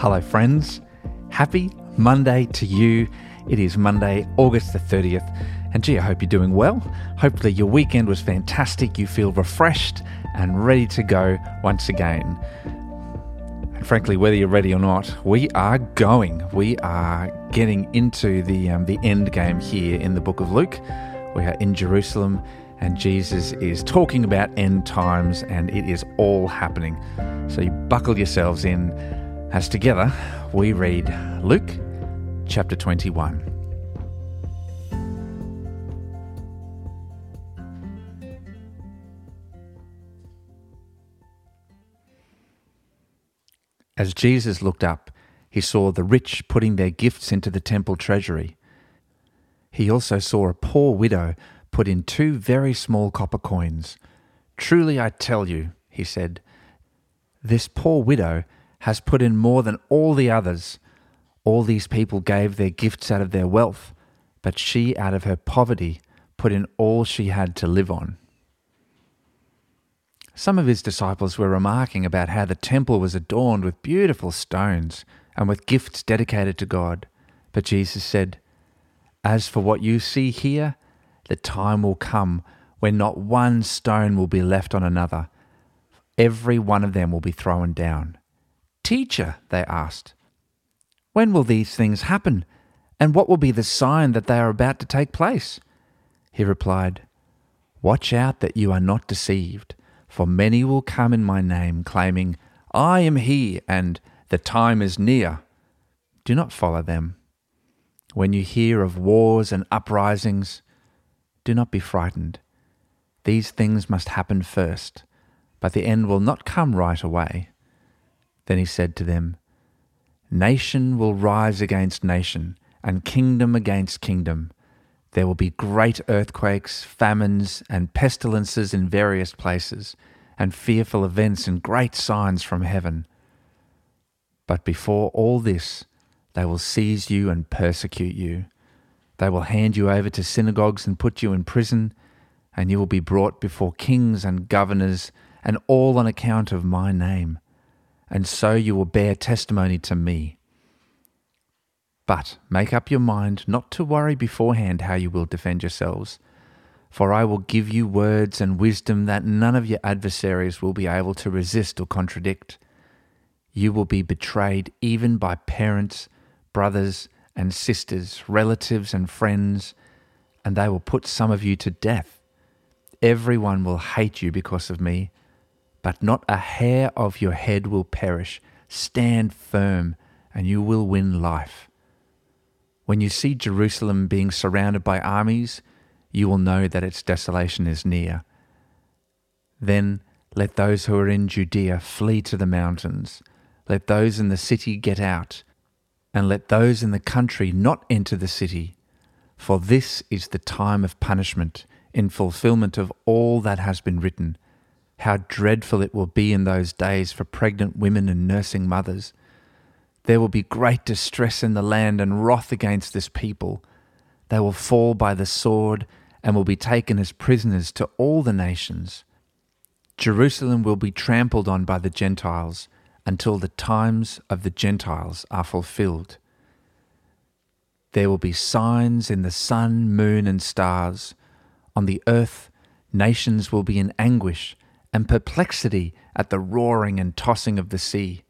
Hello, friends. Happy Monday to you. It is Monday, August the 30th. And gee, I hope you're doing well. Hopefully, your weekend was fantastic. You feel refreshed and ready to go once again. And frankly, whether you're ready or not, we are going. We are getting into the, um, the end game here in the book of Luke. We are in Jerusalem, and Jesus is talking about end times, and it is all happening. So you buckle yourselves in as together we read Luke chapter 21. As Jesus looked up, he saw the rich putting their gifts into the temple treasury. He also saw a poor widow put in two very small copper coins. Truly I tell you, he said, this poor widow has put in more than all the others. All these people gave their gifts out of their wealth, but she, out of her poverty, put in all she had to live on. Some of his disciples were remarking about how the temple was adorned with beautiful stones and with gifts dedicated to God. But Jesus said, As for what you see here, the time will come when not one stone will be left on another. Every one of them will be thrown down. Teacher, they asked, when will these things happen? And what will be the sign that they are about to take place? He replied, Watch out that you are not deceived, for many will come in my name, claiming, I am he, and the time is near. Do not follow them. When you hear of wars and uprisings, do not be frightened. These things must happen first, but the end will not come right away. Then he said to them, Nation will rise against nation, and kingdom against kingdom. There will be great earthquakes, famines, and pestilences in various places, and fearful events and great signs from heaven. But before all this, they will seize you and persecute you. They will hand you over to synagogues and put you in prison, and you will be brought before kings and governors, and all on account of my name and so you will bear testimony to me. But make up your mind not to worry beforehand how you will defend yourselves, for I will give you words and wisdom that none of your adversaries will be able to resist or contradict. You will be betrayed even by parents, brothers, and sisters, relatives, and friends, and they will put some of you to death. Everyone will hate you because of me but not a hair of your head will perish. Stand firm, and you will win life. When you see Jerusalem being surrounded by armies, you will know that its desolation is near. Then let those who are in Judea flee to the mountains. Let those in the city get out, and let those in the country not enter the city. For this is the time of punishment, in fulfillment of all that has been written. How dreadful it will be in those days for pregnant women and nursing mothers. There will be great distress in the land and wrath against this people. They will fall by the sword and will be taken as prisoners to all the nations. Jerusalem will be trampled on by the Gentiles until the times of the Gentiles are fulfilled. There will be signs in the sun, moon, and stars. On the earth, nations will be in anguish and perplexity at the roaring and tossing of the sea.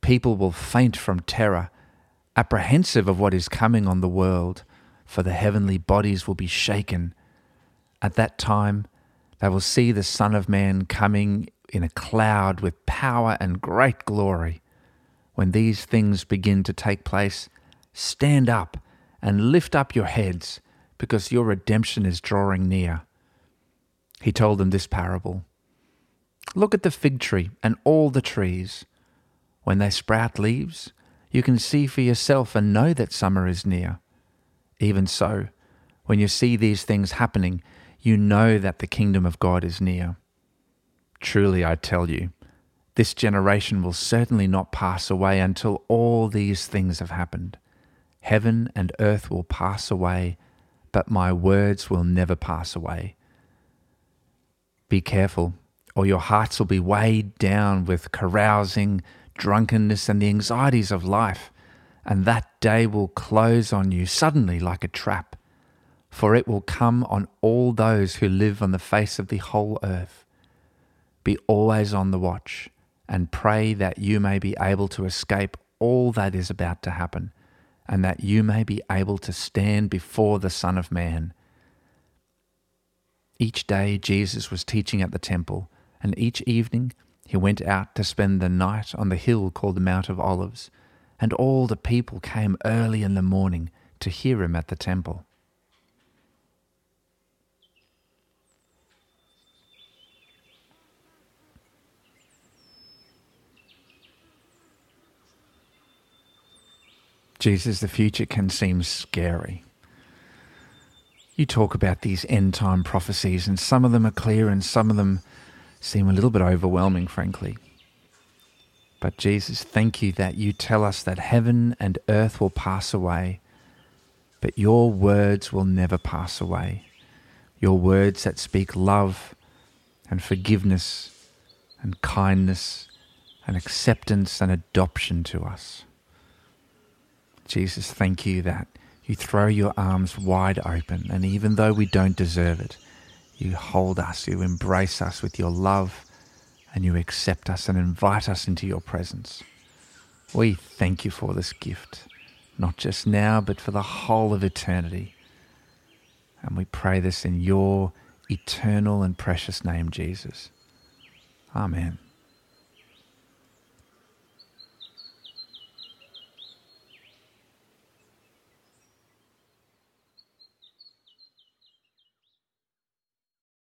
People will faint from terror, apprehensive of what is coming on the world, for the heavenly bodies will be shaken. At that time, they will see the Son of Man coming in a cloud with power and great glory. When these things begin to take place, stand up and lift up your heads, because your redemption is drawing near. He told them this parable. Look at the fig tree and all the trees. When they sprout leaves, you can see for yourself and know that summer is near. Even so, when you see these things happening, you know that the kingdom of God is near. Truly, I tell you, this generation will certainly not pass away until all these things have happened. Heaven and earth will pass away, but my words will never pass away. Be careful or your hearts will be weighed down with carousing, drunkenness, and the anxieties of life, and that day will close on you suddenly like a trap, for it will come on all those who live on the face of the whole earth. Be always on the watch, and pray that you may be able to escape all that is about to happen, and that you may be able to stand before the Son of Man. Each day Jesus was teaching at the temple, and each evening he went out to spend the night on the hill called the Mount of Olives, and all the people came early in the morning to hear him at the temple. Jesus, the future can seem scary. You talk about these end time prophecies, and some of them are clear and some of them seem a little bit overwhelming, frankly. But Jesus, thank you that you tell us that heaven and earth will pass away, but your words will never pass away. Your words that speak love and forgiveness and kindness and acceptance and adoption to us. Jesus, thank you that you throw your arms wide open, and even though we don't deserve it, you hold us, you embrace us with your love, and you accept us and invite us into your presence. We thank you for this gift, not just now, but for the whole of eternity. And we pray this in your eternal and precious name, Jesus. Amen.